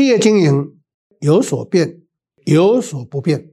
企业经营有所变，有所不变。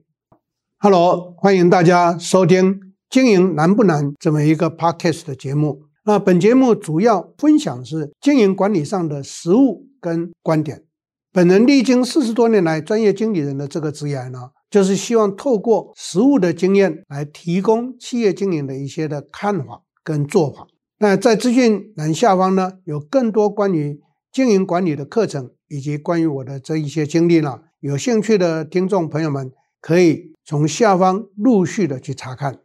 Hello，欢迎大家收听《经营难不难》这么一个 Podcast 的节目。那本节目主要分享是经营管理上的实务跟观点。本人历经四十多年来专业经理人的这个职业呢，就是希望透过实务的经验来提供企业经营的一些的看法跟做法。那在资讯栏下方呢，有更多关于经营管理的课程，以及关于我的这一些经历呢，有兴趣的听众朋友们可以从下方陆续的去查看。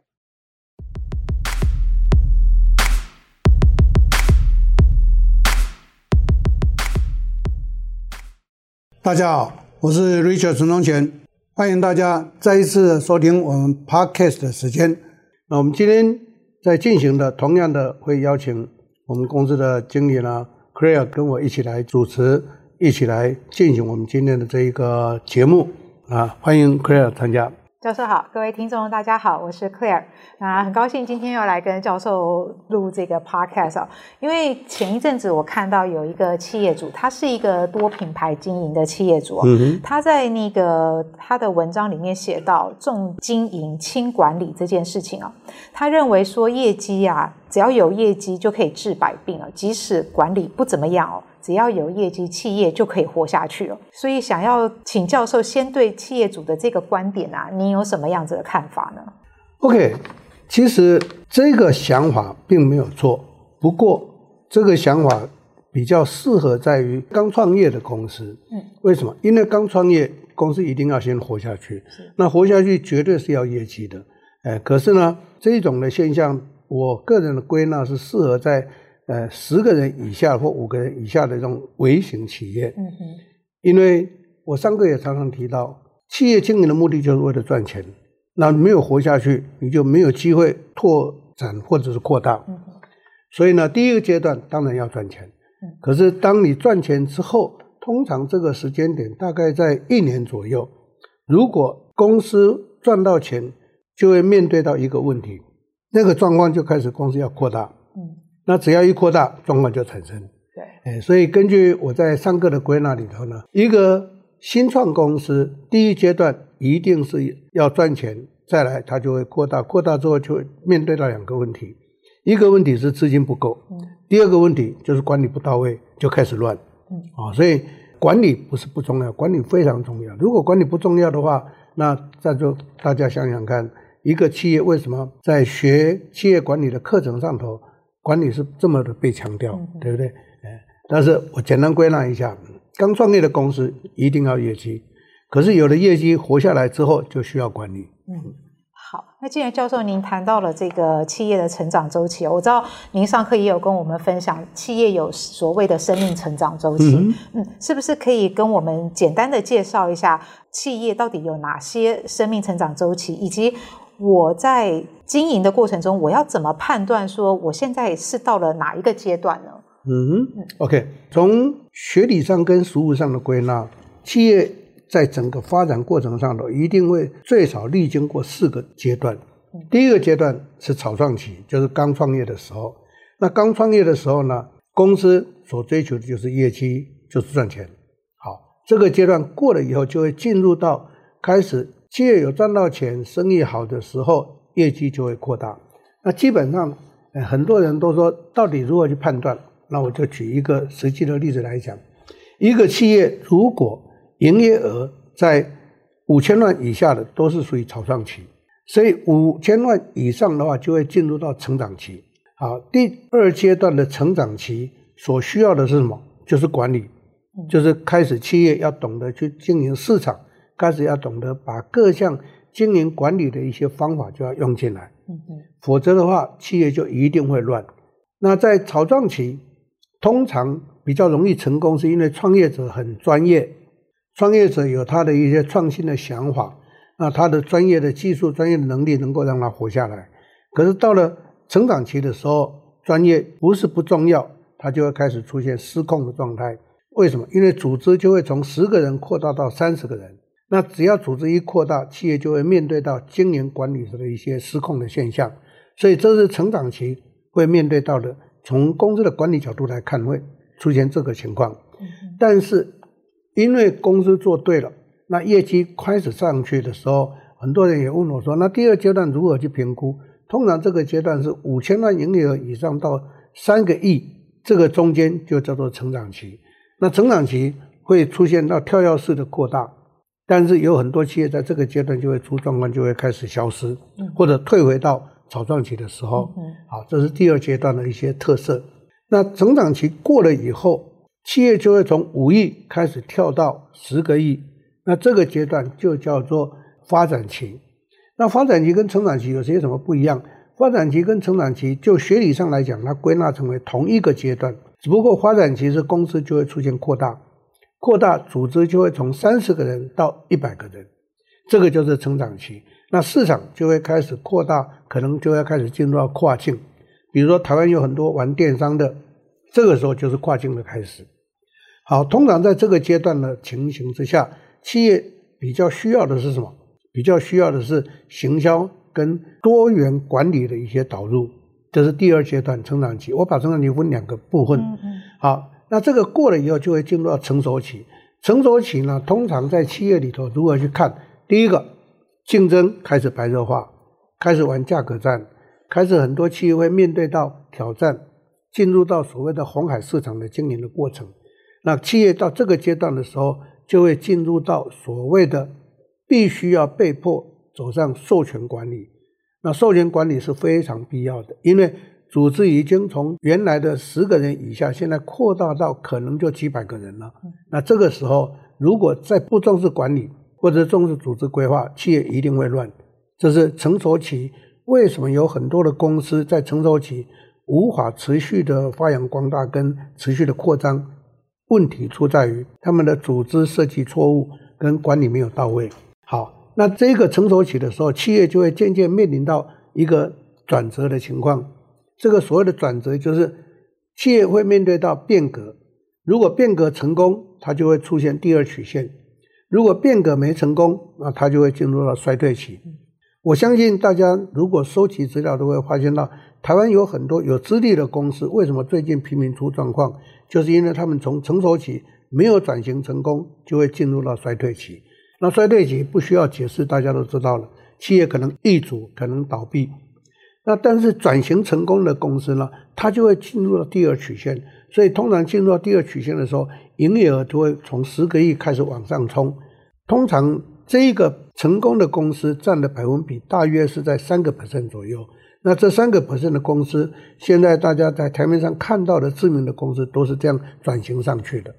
大家好，我是 Richard 陈宗贤，欢迎大家再一次收听我们 Podcast 的时间。那我们今天在进行的，同样的会邀请我们公司的经理呢，Claire 跟我一起来主持，一起来进行我们今天的这一个节目。啊，欢迎 Claire 参加。教授好，各位听众大家好，我是 Claire，啊，很高兴今天要来跟教授录这个 podcast 啊，因为前一阵子我看到有一个企业主，他是一个多品牌经营的企业主，嗯哼，他在那个他的文章里面写到重经营轻管理这件事情啊，他认为说业绩啊，只要有业绩就可以治百病啊，即使管理不怎么样哦。只要有业绩，企业就可以活下去了。所以，想要请教授先对企业主的这个观点啊，您有什么样子的看法呢？OK，其实这个想法并没有错，不过这个想法比较适合在于刚创业的公司。嗯，为什么？因为刚创业公司一定要先活下去，那活下去绝对是要业绩的。哎，可是呢，这种的现象，我个人的归纳是适合在。呃，十个人以下或五个人以下的这种微型企业，嗯哼，因为我上个也常常提到，企业经营的目的就是为了赚钱，那没有活下去，你就没有机会拓展或者是扩大，嗯哼，所以呢，第一个阶段当然要赚钱，嗯，可是当你赚钱之后，通常这个时间点大概在一年左右，如果公司赚到钱，就会面对到一个问题，那个状况就开始公司要扩大，嗯。那只要一扩大，状况就产生。对，哎，所以根据我在上课的归纳里头呢，一个新创公司第一阶段一定是要赚钱，再来它就会扩大，扩大之后就会面对到两个问题，一个问题是资金不够，嗯，第二个问题就是管理不到位，就开始乱，嗯，啊，所以管理不是不重要，管理非常重要。如果管理不重要的话，那再就大家想想看，一个企业为什么在学企业管理的课程上头？管理是这么的被强调，嗯、对不对？但是我简单归纳一下，刚创业的公司一定要业绩，可是有了业绩活下来之后，就需要管理。嗯，好，那既然教授您谈到了这个企业的成长周期，我知道您上课也有跟我们分享，企业有所谓的生命成长周期。嗯，嗯，是不是可以跟我们简单的介绍一下企业到底有哪些生命成长周期，以及我在经营的过程中，我要怎么判断说我现在是到了哪一个阶段呢？嗯，OK，从学理上跟实务上的归纳，企业在整个发展过程上头一定会最少历经过四个阶段。第一个阶段是草创期，就是刚创业的时候。那刚创业的时候呢，公司所追求的就是业绩，就是赚钱。好，这个阶段过了以后，就会进入到开始。企业有赚到钱，生意好的时候，业绩就会扩大。那基本上，很多人都说，到底如何去判断？那我就举一个实际的例子来讲：一个企业如果营业额在五千万以下的，都是属于草创期；所以五千万以上的话，就会进入到成长期。好，第二阶段的成长期所需要的是什么？就是管理，就是开始企业要懂得去经营市场。开始要懂得把各项经营管理的一些方法就要用进来，否则的话，企业就一定会乱。那在草创期，通常比较容易成功，是因为创业者很专业，创业者有他的一些创新的想法，那他的专业的技术、专业的能力能够让他活下来。可是到了成长期的时候，专业不是不重要，他就会开始出现失控的状态。为什么？因为组织就会从十个人扩大到三十个人。那只要组织一扩大，企业就会面对到经营管理的一些失控的现象，所以这是成长期会面对到的。从公司的管理角度来看，会出现这个情况。但是因为公司做对了，那业绩开始上去的时候，很多人也问我说，那第二阶段如何去评估？通常这个阶段是五千万营业额以上到三个亿，这个中间就叫做成长期。那成长期会出现到跳跃式的扩大，但是有很多企业在这个阶段就会出状况，就会开始消失，或者退回到草创期的时候。好，这是第二阶段的一些特色。那成长期过了以后。企业就会从五亿开始跳到十个亿，那这个阶段就叫做发展期。那发展期跟成长期有些什么不一样？发展期跟成长期就学理上来讲，它归纳成为同一个阶段，只不过发展期是公司就会出现扩大，扩大组织就会从三十个人到一百个人，这个就是成长期。那市场就会开始扩大，可能就要开始进入到跨境，比如说台湾有很多玩电商的，这个时候就是跨境的开始。好，通常在这个阶段的情形之下，企业比较需要的是什么？比较需要的是行销跟多元管理的一些导入，这是第二阶段成长期。我把成长期分两个部分。嗯嗯。好，那这个过了以后，就会进入到成熟期。成熟期呢，通常在企业里头如何去看？第一个，竞争开始白热化，开始玩价格战，开始很多企业会面对到挑战，进入到所谓的红海市场的经营的过程。那企业到这个阶段的时候，就会进入到所谓的必须要被迫走上授权管理。那授权管理是非常必要的，因为组织已经从原来的十个人以下，现在扩大到可能就几百个人了。那这个时候，如果再不重视管理或者重视组织规划，企业一定会乱。这是成熟期，为什么有很多的公司在成熟期无法持续的发扬光大跟持续的扩张？问题出在于他们的组织设计错误跟管理没有到位。好，那这个成熟期的时候，企业就会渐渐面临到一个转折的情况。这个所谓的转折，就是企业会面对到变革。如果变革成功，它就会出现第二曲线；如果变革没成功，那它就会进入到衰退期。我相信大家如果收集资料，都会发现到台湾有很多有资历的公司，为什么最近频频出状况？就是因为他们从成熟期没有转型成功，就会进入到衰退期。那衰退期不需要解释，大家都知道了，企业可能易主，可能倒闭。那但是转型成功的公司呢，它就会进入到第二曲线。所以通常进入到第二曲线的时候，营业额就会从十个亿开始往上冲。通常这一个成功的公司占的百分比大约是在三个 percent 左右。那这三个 percent 的公司，现在大家在台面上看到的知名的公司，都是这样转型上去的。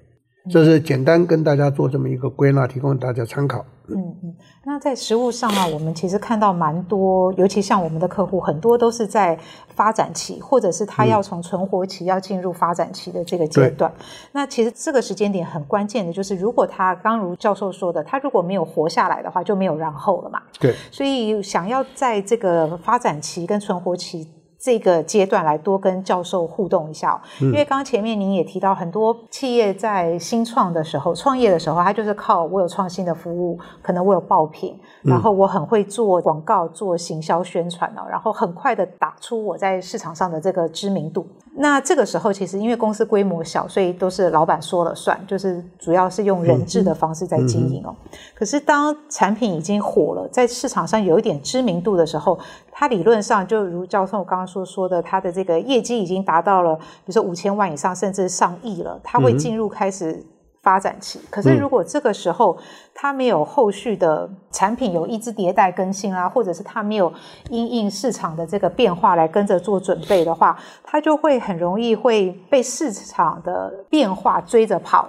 这是简单跟大家做这么一个归纳，提供大家参考。嗯嗯，那在实物上啊，我们其实看到蛮多，尤其像我们的客户，很多都是在发展期，或者是他要从存活期要进入发展期的这个阶段。嗯、那其实这个时间点很关键的，就是如果他刚如教授说的，他如果没有活下来的话，就没有然后了嘛。对。所以想要在这个发展期跟存活期。这个阶段来多跟教授互动一下哦，因为刚刚前面您也提到，很多企业在新创的时候、创业的时候，它就是靠我有创新的服务，可能我有爆品，然后我很会做广告、做行销宣传哦，然后很快的打出我在市场上的这个知名度。那这个时候，其实因为公司规模小，所以都是老板说了算，就是主要是用人治的方式在经营哦。可是当产品已经火了，在市场上有一点知名度的时候，它理论上就如教授刚刚说说的，它的这个业绩已经达到了，比如说五千万以上，甚至上亿了，它会进入开始发展期。可是如果这个时候它没有后续的产品有一直迭代更新啊，或者是它没有因应市场的这个变化来跟着做准备的话，它就会很容易会被市场的变化追着跑，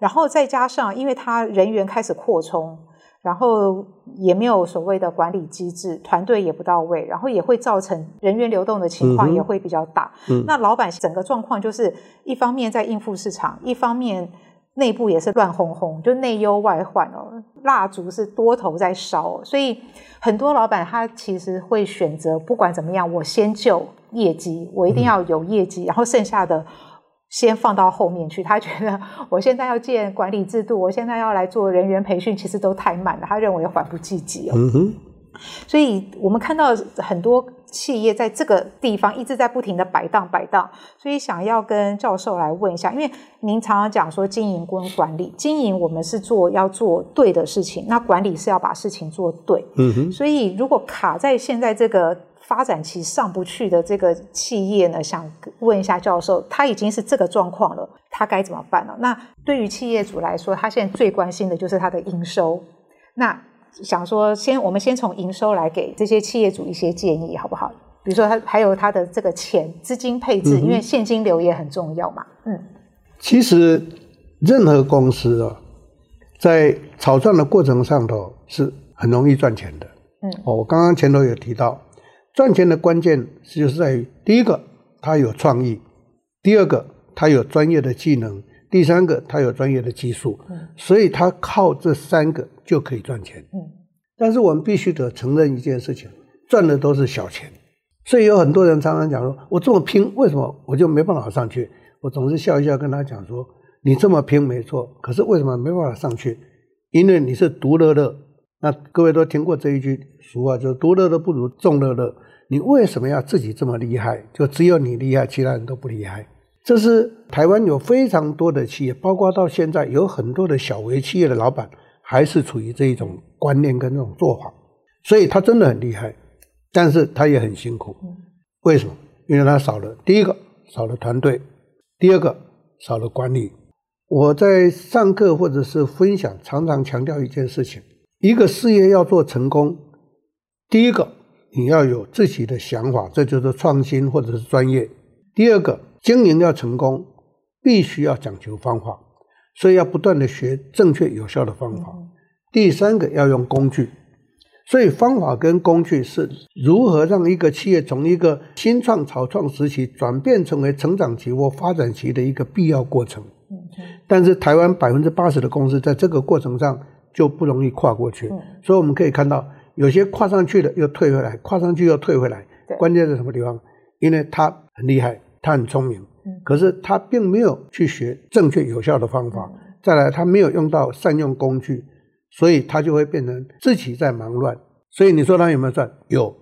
然后再加上因为它人员开始扩充。然后也没有所谓的管理机制，团队也不到位，然后也会造成人员流动的情况也会比较大。嗯，那老板整个状况就是一方面在应付市场，一方面内部也是乱哄哄，就内忧外患哦，蜡烛是多头在烧，所以很多老板他其实会选择不管怎么样，我先救业绩，我一定要有业绩，然后剩下的。先放到后面去，他觉得我现在要建管理制度，我现在要来做人员培训，其实都太慢了。他认为缓不济急哦。嗯哼，所以我们看到很多企业在这个地方一直在不停的摆荡摆荡，所以想要跟教授来问一下，因为您常常讲说经营跟管理，经营我们是做要做对的事情，那管理是要把事情做对。嗯哼。所以如果卡在现在这个发展期上不去的这个企业呢，想问一下教授，他已经是这个状况了，他该怎么办呢？那对于企业主来说，他现在最关心的就是他的营收。那想说，先我们先从营收来给这些企业主一些建议，好不好？比如说，他还有他的这个钱资金配置，嗯、因为现金流也很重要嘛。嗯，其实任何公司啊，在炒赚的过程上头是很容易赚钱的。嗯，哦，我刚刚前头有提到，赚钱的关键就是在于第一个，他有创意；第二个，他有专业的技能；第三个，他有专业的技术。嗯，所以他靠这三个就可以赚钱。嗯。但是我们必须得承认一件事情，赚的都是小钱，所以有很多人常常讲说：“我这么拼，为什么我就没办法上去？”我总是笑一笑跟他讲说：“你这么拼没错，可是为什么没办法上去？因为你是独乐乐。那各位都听过这一句俗话，就是‘独乐乐不如众乐乐’。你为什么要自己这么厉害？就只有你厉害，其他人都不厉害。这是台湾有非常多的企业，包括到现在有很多的小微企业的老板。”还是处于这一种观念跟这种做法，所以他真的很厉害，但是他也很辛苦。为什么？因为他少了第一个少了团队，第二个少了管理。我在上课或者是分享，常常强调一件事情：一个事业要做成功，第一个你要有自己的想法，这就是创新或者是专业；第二个经营要成功，必须要讲求方法。所以要不断的学正确有效的方法。第三个要用工具，所以方法跟工具是如何让一个企业从一个新创草创时期转变成为成长期或发展期的一个必要过程。但是台湾百分之八十的公司在这个过程上就不容易跨过去。所以我们可以看到，有些跨上去了又退回来，跨上去又退回来。关键在什么地方？因为他很厉害，他很聪明。可是他并没有去学正确有效的方法，再来他没有用到善用工具，所以他就会变成自己在忙乱。所以你说他有没有赚？有。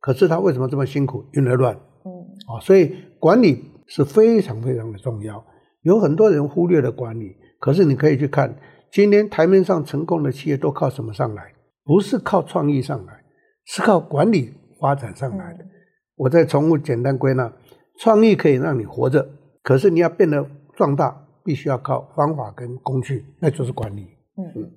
可是他为什么这么辛苦？因为乱。嗯。啊，所以管理是非常非常的重要。有很多人忽略了管理，可是你可以去看，今天台面上成功的企业都靠什么上来？不是靠创意上来，是靠管理发展上来的。我再重复简单归纳。创意可以让你活着，可是你要变得壮大，必须要靠方法跟工具，那就是管理。嗯嗯。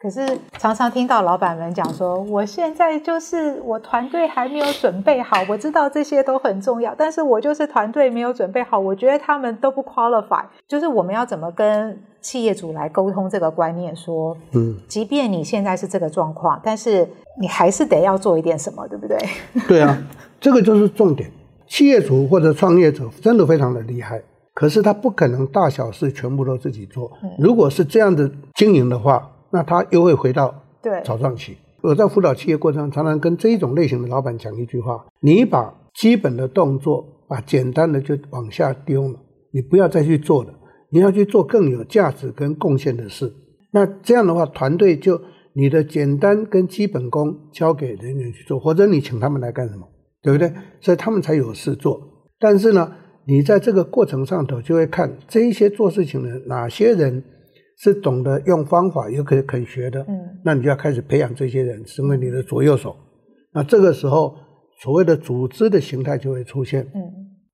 可是常常听到老板们讲说，我现在就是我团队还没有准备好，我知道这些都很重要，但是我就是团队没有准备好，我觉得他们都不 qualify。就是我们要怎么跟企业主来沟通这个观念？说，嗯，即便你现在是这个状况，但是你还是得要做一点什么，对不对？对啊，这个就是重点。企业主或者创业者真的非常的厉害，可是他不可能大小事全部都自己做。如果是这样的经营的话，那他又会回到对草创期。我在辅导企业过程中，常常跟这一种类型的老板讲一句话：你把基本的动作，把简单的就往下丢了，你不要再去做了，你要去做更有价值跟贡献的事。那这样的话，团队就你的简单跟基本功交给人员去做，或者你请他们来干什么？对不对？所以他们才有事做。但是呢，你在这个过程上头就会看这一些做事情的哪些人是懂得用方法，又可以肯学的。嗯，那你就要开始培养这些人，成为你的左右手。那这个时候，所谓的组织的形态就会出现。嗯，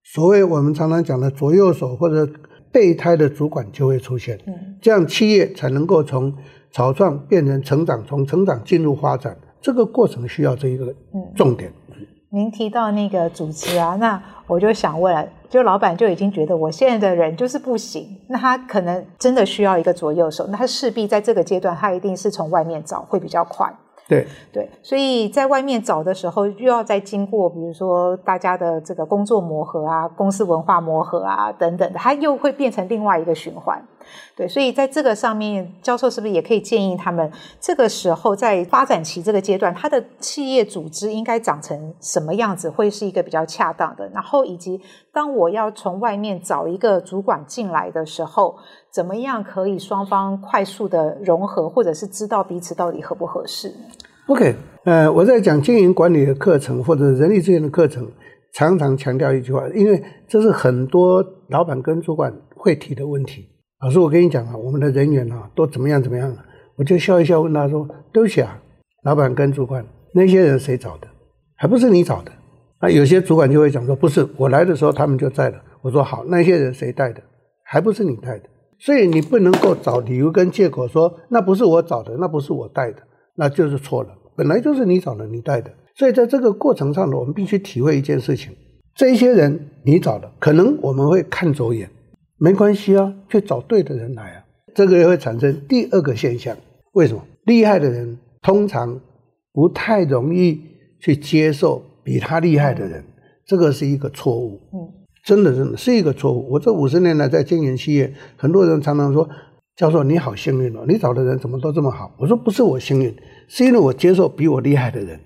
所谓我们常常讲的左右手或者备胎的主管就会出现。嗯，这样企业才能够从草创变成成长，从成长进入发展。这个过程需要这一个重点。您提到那个组织啊，那我就想问了，就老板就已经觉得我现在的人就是不行，那他可能真的需要一个左右手，那他势必在这个阶段，他一定是从外面找会比较快。对对，所以在外面找的时候，又要再经过，比如说大家的这个工作磨合啊，公司文化磨合啊等等的，它又会变成另外一个循环。对，所以在这个上面，教授是不是也可以建议他们，这个时候在发展期这个阶段，他的企业组织应该长成什么样子，会是一个比较恰当的？然后以及当我要从外面找一个主管进来的时候，怎么样可以双方快速的融合，或者是知道彼此到底合不合适？OK，呃，我在讲经营管理的课程或者人力资源的课程，常常强调一句话，因为这是很多老板跟主管会提的问题。老师，我跟你讲啊，我们的人员啊都怎么样怎么样啊？我就笑一笑，问他说：“对不起啊，老板跟主管，那些人谁找的？还不是你找的？”那有些主管就会讲说：“不是，我来的时候他们就在了。”我说：“好，那些人谁带的？还不是你带的？所以你不能够找理由跟借口说那不是我找的，那不是我带的。”那就是错了，本来就是你找的，你带的，所以在这个过程上呢，我们必须体会一件事情：这些人你找的，可能我们会看走眼，没关系啊，去找对的人来啊，这个也会产生第二个现象。为什么？厉害的人通常不太容易去接受比他厉害的人，这个是一个错误。嗯，真的，真的是一个错误。我这五十年来在经营企业，很多人常常说。教授，你好幸运哦！你找的人怎么都这么好？我说不是我幸运，是因为我接受比我厉害的人，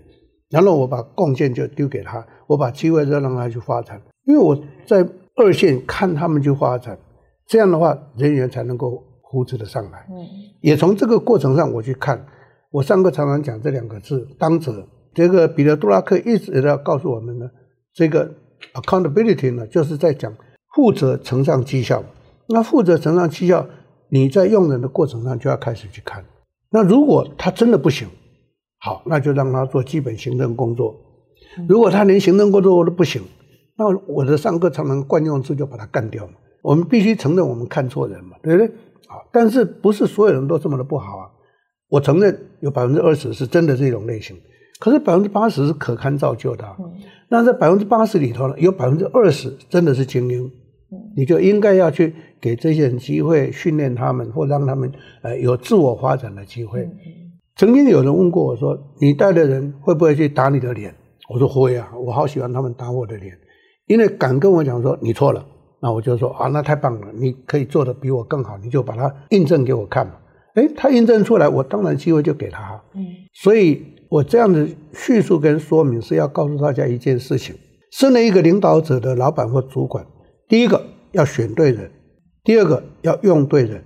然后我把贡献就丢给他，我把机会就让他去发展。因为我在二线看他们去发展，这样的话人员才能够扶持的上来。嗯，也从这个过程上我去看，我上课常常讲这两个字“当责”。这个彼得·杜拉克一直要告诉我们呢，这个 accountability 呢，就是在讲负责承上绩效。那负责承上绩效。你在用人的过程上就要开始去看，那如果他真的不行，好，那就让他做基本行政工作。如果他连行政工作都不行，那我的上课常常惯用字就把它干掉嘛。我们必须承认我们看错人嘛，对不对？啊，但是不是所有人都这么的不好啊？我承认有百分之二十是真的这种类型，可是百分之八十是可堪造就的。那在百分之八十里头呢，有百分之二十真的是精英。你就应该要去给这些人机会，训练他们，或让他们呃有自我发展的机会。曾经有人问过我说：“你带的人会不会去打你的脸？”我说：“会啊，我好喜欢他们打我的脸，因为敢跟我讲说你错了，那我就说啊，那太棒了，你可以做得比我更好，你就把它印证给我看嘛。诶，他印证出来，我当然机会就给他。嗯，所以我这样的叙述跟说明是要告诉大家一件事情：身为一个领导者的老板或主管。第一个要选对人，第二个要用对人，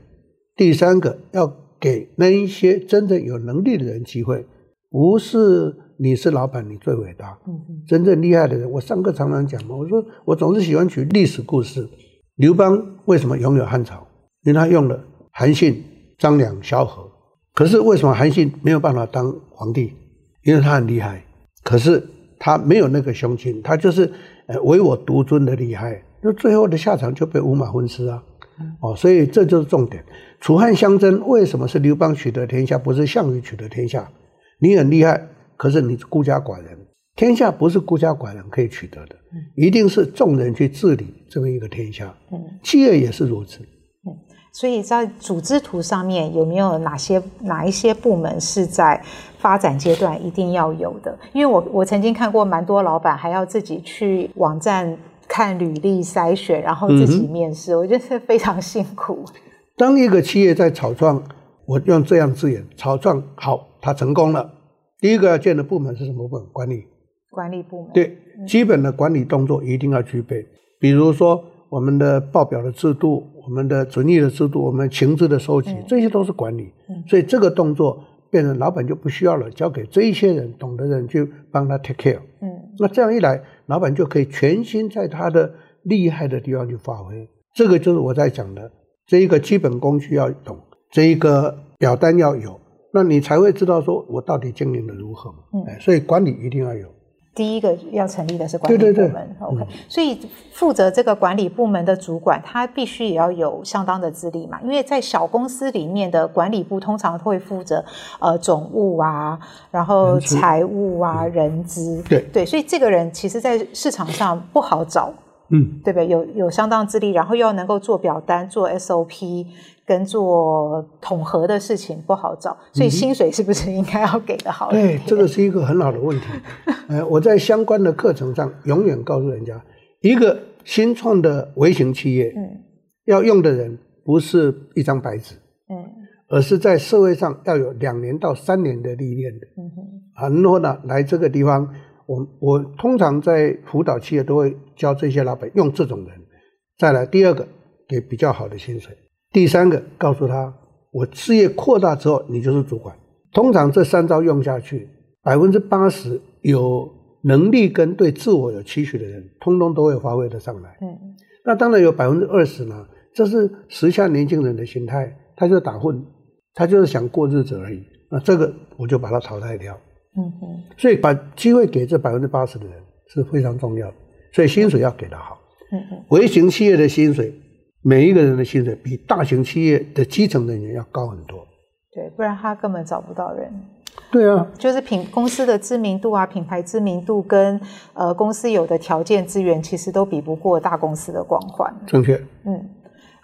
第三个要给那一些真正有能力的人机会。不是你是老板，你最伟大。真正厉害的人，我上课常常讲嘛，我说我总是喜欢举历史故事。刘邦为什么拥有汉朝？因为他用了韩信、张良、萧何。可是为什么韩信没有办法当皇帝？因为他很厉害，可是他没有那个胸襟，他就是呃唯我独尊的厉害。那最后的下场就被五马分尸啊！哦，所以这就是重点。楚汉相争，为什么是刘邦取得天下，不是项羽取得天下？你很厉害，可是你是孤家寡人。天下不是孤家寡人可以取得的，一定是众人去治理这么一个天下。嗯，企业也是如此。嗯，所以在组织图上面有没有哪些哪一些部门是在发展阶段一定要有的？因为我我曾经看过蛮多老板还要自己去网站。看履历筛选，然后自己面试，嗯、我觉得是非常辛苦。当一个企业在草创，我用这样字眼，草创好，它成功了。第一个要建的部门是什么部门？管理。管理部门。对，基本的管理动作一定要具备。比如说，我们的报表的制度，我们的准益的制度，我们情资的收集，嗯、这些都是管理。嗯、所以这个动作。变成老板就不需要了，交给这一些人懂的人去帮他 take care。嗯，那这样一来，老板就可以全心在他的厉害的地方去发挥。这个就是我在讲的，这一个基本工具要懂，这一个表单要有，那你才会知道说我到底经营的如何。嗯，所以管理一定要有。第一个要成立的是管理部门，对对对，OK。所以负责这个管理部门的主管，他必须也要有相当的资历嘛。因为在小公司里面的管理部通常会负责呃总务啊，然后财务啊、人资，嗯、对对。所以这个人其实在市场上不好找，嗯，对不对？有有相当资历，然后又要能够做表单、做 SOP。跟做统合的事情不好找，所以薪水是不是应该要给的好一点？对，这个是一个很好的问题。呃，我在相关的课程上永远告诉人家，一个新创的微型企业，嗯，要用的人不是一张白纸，嗯，而是在社会上要有两年到三年的历练的，嗯哼，然后呢，来这个地方，我我通常在辅导企业都会教这些老板用这种人。再来第二个，给比较好的薪水。第三个，告诉他，我事业扩大之后，你就是主管。通常这三招用下去，百分之八十有能力跟对自我有期许的人，通通都会发挥得上来。嗯，那当然有百分之二十呢，这是时下年轻人的心态，他就打混，他就是想过日子而已。那这个我就把它淘汰掉。嗯嗯，所以把机会给这百分之八十的人是非常重要的，所以薪水要给得好。嗯嗯，微型企业的薪水，每一个人的薪水比大型企业的基层人员要高很多。对，不然他根本找不到人。对啊，就是品公司的知名度啊，品牌知名度跟呃公司有的条件资源，其实都比不过大公司的光环。正确。嗯。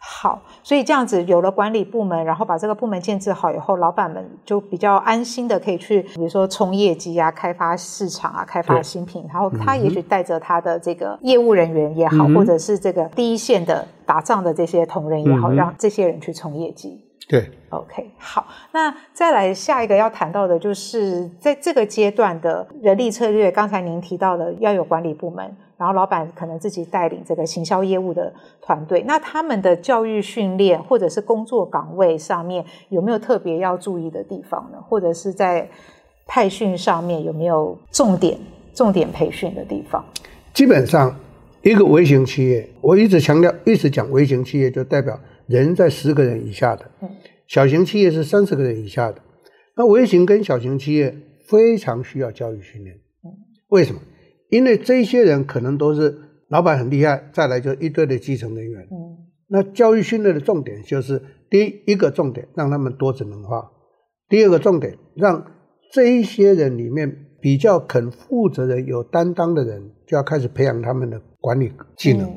好，所以这样子有了管理部门，然后把这个部门建制好以后，老板们就比较安心的可以去，比如说冲业绩啊、开发市场啊、开发新品，然后他也许带着他的这个业务人员也好，嗯、或者是这个第一线的打仗的这些同仁也好，嗯、让这些人去冲业绩。对，OK，好，那再来下一个要谈到的就是在这个阶段的人力策略。刚才您提到的要有管理部门，然后老板可能自己带领这个行销业务的团队。那他们的教育训练或者是工作岗位上面有没有特别要注意的地方呢？或者是在派训上面有没有重点重点培训的地方？基本上，一个微型企业，我一直强调，一直讲微型企业，就代表。人在十个人以下的，小型企业是三十个人以下的。那微型跟小型企业非常需要教育训练。为什么？因为这些人可能都是老板很厉害，再来就一堆的基层人员。那教育训练的重点就是第一个重点让他们多智能化，第二个重点让这一些人里面比较肯负责任、有担当的人，就要开始培养他们的管理技能。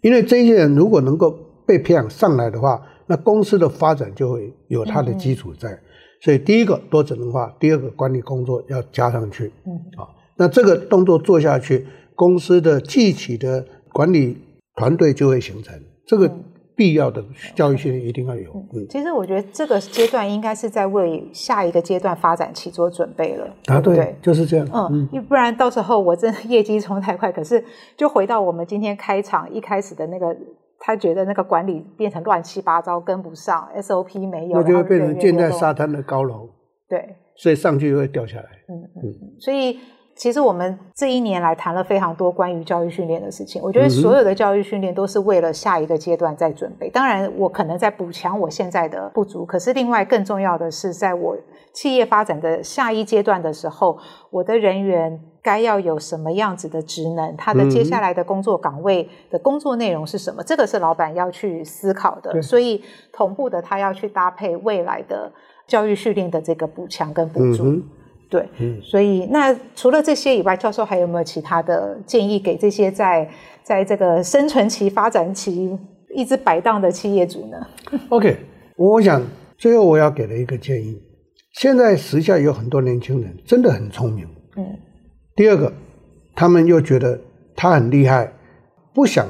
因为这些人如果能够被培养上来的话，那公司的发展就会有它的基础在。嗯、所以第一个多智能化，第二个管理工作要加上去。嗯，好，那这个动作做下去，公司的具体的管理团队就会形成。这个必要的教育训练一定要有。嗯，其实我觉得这个阶段应该是在为下一个阶段发展期做准备了。啊，对，对就是这样。嗯，因为不然到时候我真的业绩冲太快，可是就回到我们今天开场一开始的那个。他觉得那个管理变成乱七八糟，跟不上 SOP 没有，那就会变成建在沙滩的高楼。对，所以上去就会掉下来。嗯嗯。所以其实我们这一年来谈了非常多关于教育训练的事情。我觉得所有的教育训练都是为了下一个阶段在准备。当然，我可能在补强我现在的不足。可是另外更重要的是，在我企业发展的下一阶段的时候，我的人员。该要有什么样子的职能？他的接下来的工作岗位的工作内容是什么？嗯、这个是老板要去思考的。所以同步的，他要去搭配未来的教育训练的这个补强跟补助。嗯、对，嗯、所以那除了这些以外，教授还有没有其他的建议给这些在在这个生存期、发展期一直摆荡的企业主呢？OK，我想最后我要给的一个建议：现在时下有很多年轻人真的很聪明。嗯。第二个，他们又觉得他很厉害，不想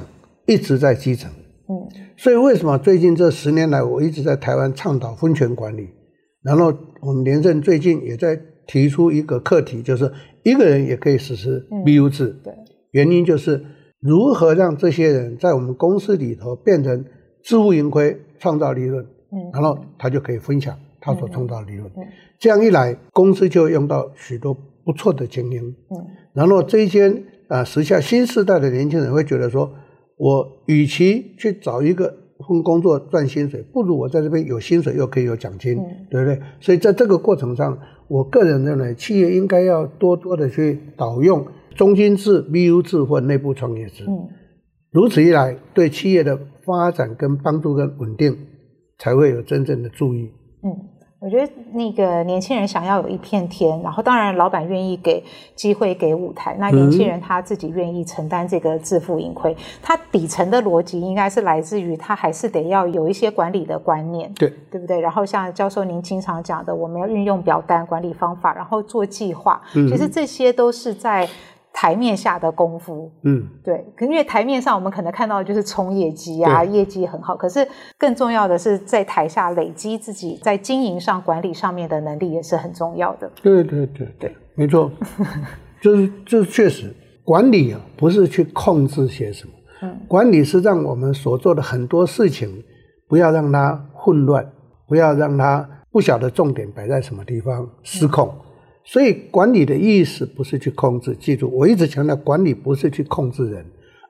一直在基层。嗯，所以为什么最近这十年来，我一直在台湾倡导分权管理？然后我们廉政最近也在提出一个课题，就是一个人也可以实施 BU 制。对，原因就是如何让这些人在我们公司里头变成自负盈亏，创造利润。嗯，然后他就可以分享他所创造的利润。嗯，这样一来，公司就用到许多。不错的精英，嗯，然后这些啊、呃，时下新时代的年轻人会觉得说，我与其去找一个份工作赚薪水，不如我在这边有薪水又可以有奖金，嗯、对不对？所以在这个过程上，我个人认为企业应该要多多的去导用中心制、BU 制或内部创业制，嗯，如此一来，对企业的发展跟帮助跟稳定才会有真正的注意，嗯。我觉得那个年轻人想要有一片天，然后当然老板愿意给机会给舞台，那年轻人他自己愿意承担这个自负盈亏，他底层的逻辑应该是来自于他还是得要有一些管理的观念，对对不对？然后像教授您经常讲的，我们要运用表单管理方法，然后做计划，其实这些都是在。台面下的功夫，嗯，对，可因为台面上我们可能看到的就是冲业绩啊，业绩很好，可是更重要的是在台下累积自己在经营上、管理上面的能力也是很重要的。对对对对，没错，就是就是确实管理啊，不是去控制些什么，嗯，管理是让我们所做的很多事情不要让它混乱，不要让它不晓得重点摆在什么地方失控。嗯所以管理的意思不是去控制，记住，我一直强调，管理不是去控制人，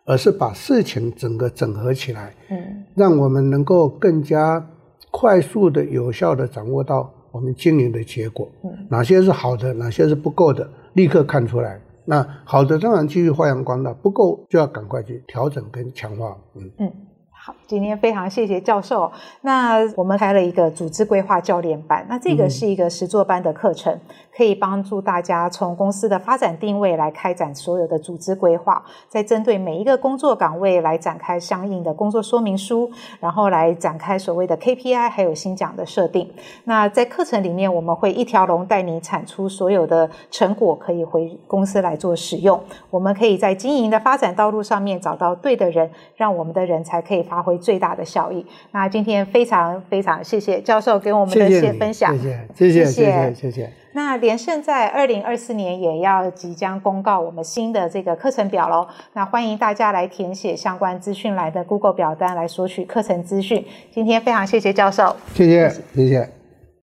而是把事情整个整合起来，嗯，让我们能够更加快速的、有效的掌握到我们经营的结果，嗯，哪些是好的，哪些是不够的，立刻看出来。那好的当然继续发扬光大，不够就要赶快去调整跟强化，嗯。嗯。好，今天非常谢谢教授。那我们开了一个组织规划教练班，那这个是一个实作班的课程，嗯、可以帮助大家从公司的发展定位来开展所有的组织规划，再针对每一个工作岗位来展开相应的工作说明书，然后来展开所谓的 KPI，还有新奖的设定。那在课程里面，我们会一条龙带你产出所有的成果，可以回公司来做使用。我们可以在经营的发展道路上面找到对的人，让我们的人才可以发挥最大的效益。那今天非常非常谢谢教授给我们的一些分享，谢谢谢谢谢谢谢谢。那连胜在二零二四年也要即将公告我们新的这个课程表喽。那欢迎大家来填写相关资讯来的 Google 表单来索取课程资讯。今天非常谢谢教授，谢谢谢谢。